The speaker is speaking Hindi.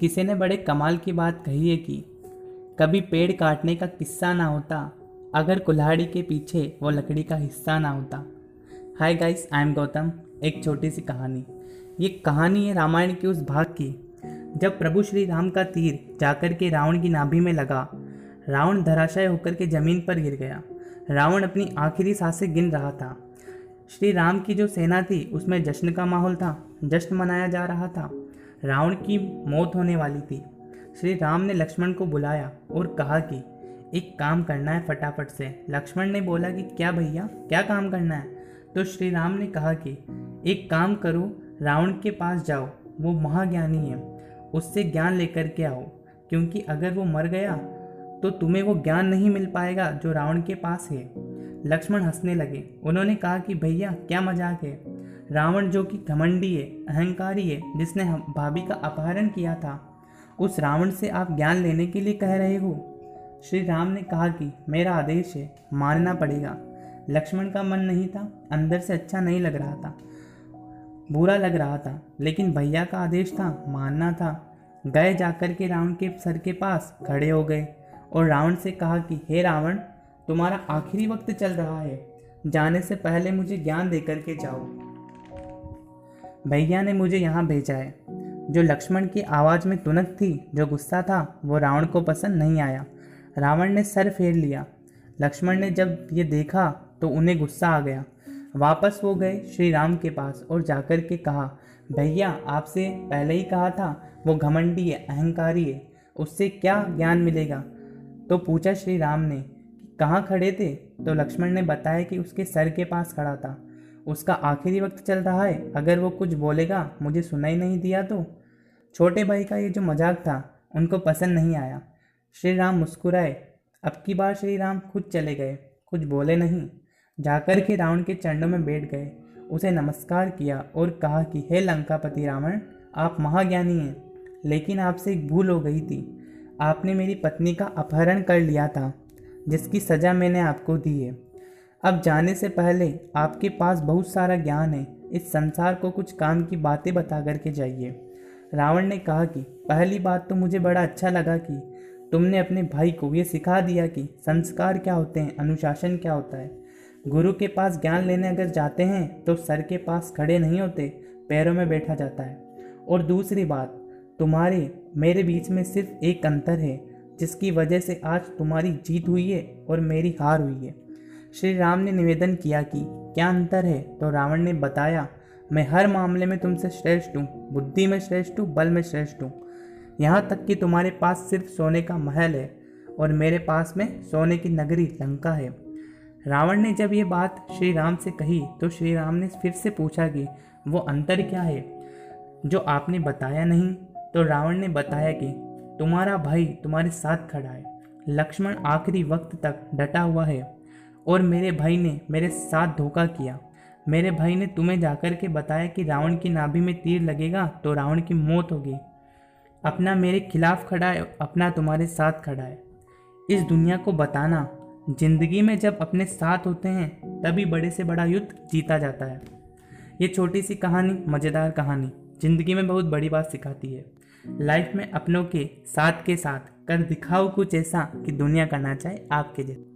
किसी ने बड़े कमाल की बात कही है कि कभी पेड़ काटने का किस्सा ना होता, अगर कुल्हाड़ी के पीछे वो लकड़ी का हिस्सा ना होता। Hi guys I am Gautam एक छोटी सी कहानी। ये कहानी है रामायण के उस भाग की, जब प्रभु श्री राम का तीर जाकर के रावण की नाभि में लगा। रावण धराशय होकर के ज़मीन पर गिर गया। रावण अपनी आखिरी साँसें गिन रहा था। श्री राम की जो सेना थी, उसमें जश्न का माहौल था, जश्न मनाया जा रहा था। रावण की मौत होने वाली थी। श्री राम ने लक्ष्मण को बुलाया और कहा कि, एक काम करना है फटाफट से। लक्ष्मण ने बोला कि, क्या भैया, क्या काम करना है? तो श्री राम ने कहा कि, एक काम करो, रावण के पास जाओ, वो महाज्ञानी है, उससे ज्ञान लेकर के आओ, क्योंकि अगर वो मर गया तो तुम्हें वो ज्ञान नहीं मिल पाएगा जो रावण के पास है। लक्ष्मण हंसने लगे। उन्होंने कहा कि, भैया, क्या मज़ाक है? रावण जो कि घमंडी है, अहंकारी है, जिसने हम भाभी का अपहरण किया था, उस रावण से आप ज्ञान लेने के लिए कह रहे हो? श्री राम ने कहा कि मेरा आदेश है, मानना पड़ेगा। लक्ष्मण का मन नहीं था, अंदर से अच्छा नहीं लग रहा था, बुरा लग रहा था, लेकिन भैया का आदेश था, मानना था। गए जाकर के रावण के सर के पास खड़े हो गए और रावण से कहा कि, हे रावण, तुम्हारा आखिरी वक्त चल रहा है। जाने से पहले मुझे ज्ञान दे करके जाओ। भैया ने मुझे यहाँ भेजा है। जो लक्ष्मण की आवाज़ में तुनक थी, जो गुस्सा था, वो रावण को पसंद नहीं आया। रावण ने सर फेर लिया। लक्ष्मण ने जब ये देखा तो उन्हें गुस्सा आ गया। वापस वो गए श्री राम के पास और जाकर के कहा, भैया, आपसे पहले ही कहा था, वो घमंडी है अहंकारी है उससे क्या ज्ञान मिलेगा? तो पूछा श्री राम ने, कहाँ खड़े थे? तो लक्ष्मण ने बताया कि उसके सर के पास खड़ा था। उसका आखिरी वक्त चल रहा है। अगर वो कुछ बोलेगा, मुझे सुनाई नहीं दिया तो? छोटे भाई का ये जो मज़ाक था, उनको पसंद नहीं आया। श्री राम मुस्कुराए। अब की बार श्री राम खुद चले गए। कुछ बोले नहीं। जाकर के रावण के चरणों में बैठ गए। उसे नमस्कार किया और कहा कि, हे लंकापति रावण, आप महाज्ञानी हैं, लेकिन आपसे एक भूल हो गई थी। आपने मेरी पत्नी का अपहरण कर लिया था, जिसकी सज़ा मैंने आपको दी है। अब जाने से पहले आपके पास बहुत सारा ज्ञान है। इस संसार को कुछ काम की बातें बता करके जाइए। रावण ने कहा कि, पहली बात तो मुझे बड़ा अच्छा लगा कि तुमने अपने भाई को ये सिखा दिया कि संस्कार क्या होते हैं, अनुशासन क्या होता है। गुरु के पास ज्ञान लेने अगर जाते हैं तो सर के पास खड़े नहीं होते, पैरों में बैठा जाता है। और दूसरी बात, तुम्हारे, मेरे बीच में सिर्फ़ एक अंतर है, जिसकी वजह से आज तुम्हारी जीत हुई है और मेरी हार हुई है। श्री राम ने निवेदन किया कि, क्या अंतर है? तो रावण ने बताया, मैं हर मामले में तुमसे श्रेष्ठ हूँ, बुद्धि में श्रेष्ठ हूँ, बल में श्रेष्ठ हूँ। यहाँ तक कि तुम्हारे पास सिर्फ़ सोने का महल है और मेरे पास में सोने की नगरी लंका है। रावण ने जब ये बात श्री राम से कही तो श्री राम ने फिर से पूछा कि, वो अंतर क्या है? जो आपने बताया नहीं। तो रावण ने बताया कि, तुम्हारा भाई तुम्हारे साथ खड़ा है। लक्ष्मण आखिरी वक्त तक डटा हुआ है। और मेरे भाई ने मेरे साथ धोखा किया। मेरे भाई ने तुम्हें जाकर के बताया कि रावण की नाभि में तीर लगेगा तो रावण की मौत होगी। अपना मेरे खिलाफ खड़ा है, अपना तुम्हारे साथ खड़ा है। इस दुनिया को बताना, ज़िंदगी में जब अपने साथ होते हैं, तभी बड़े से बड़ा युद्ध जीता जाता है। ये छोटी सी कहानी, मज़ेदार कहानी, ज़िंदगी में बहुत बड़ी बात सिखाती है। लाइफ में अपनों के साथ के साथ कर दिखाओ कुछ ऐसा कि दुनिया करना चाहे आपके जैसे।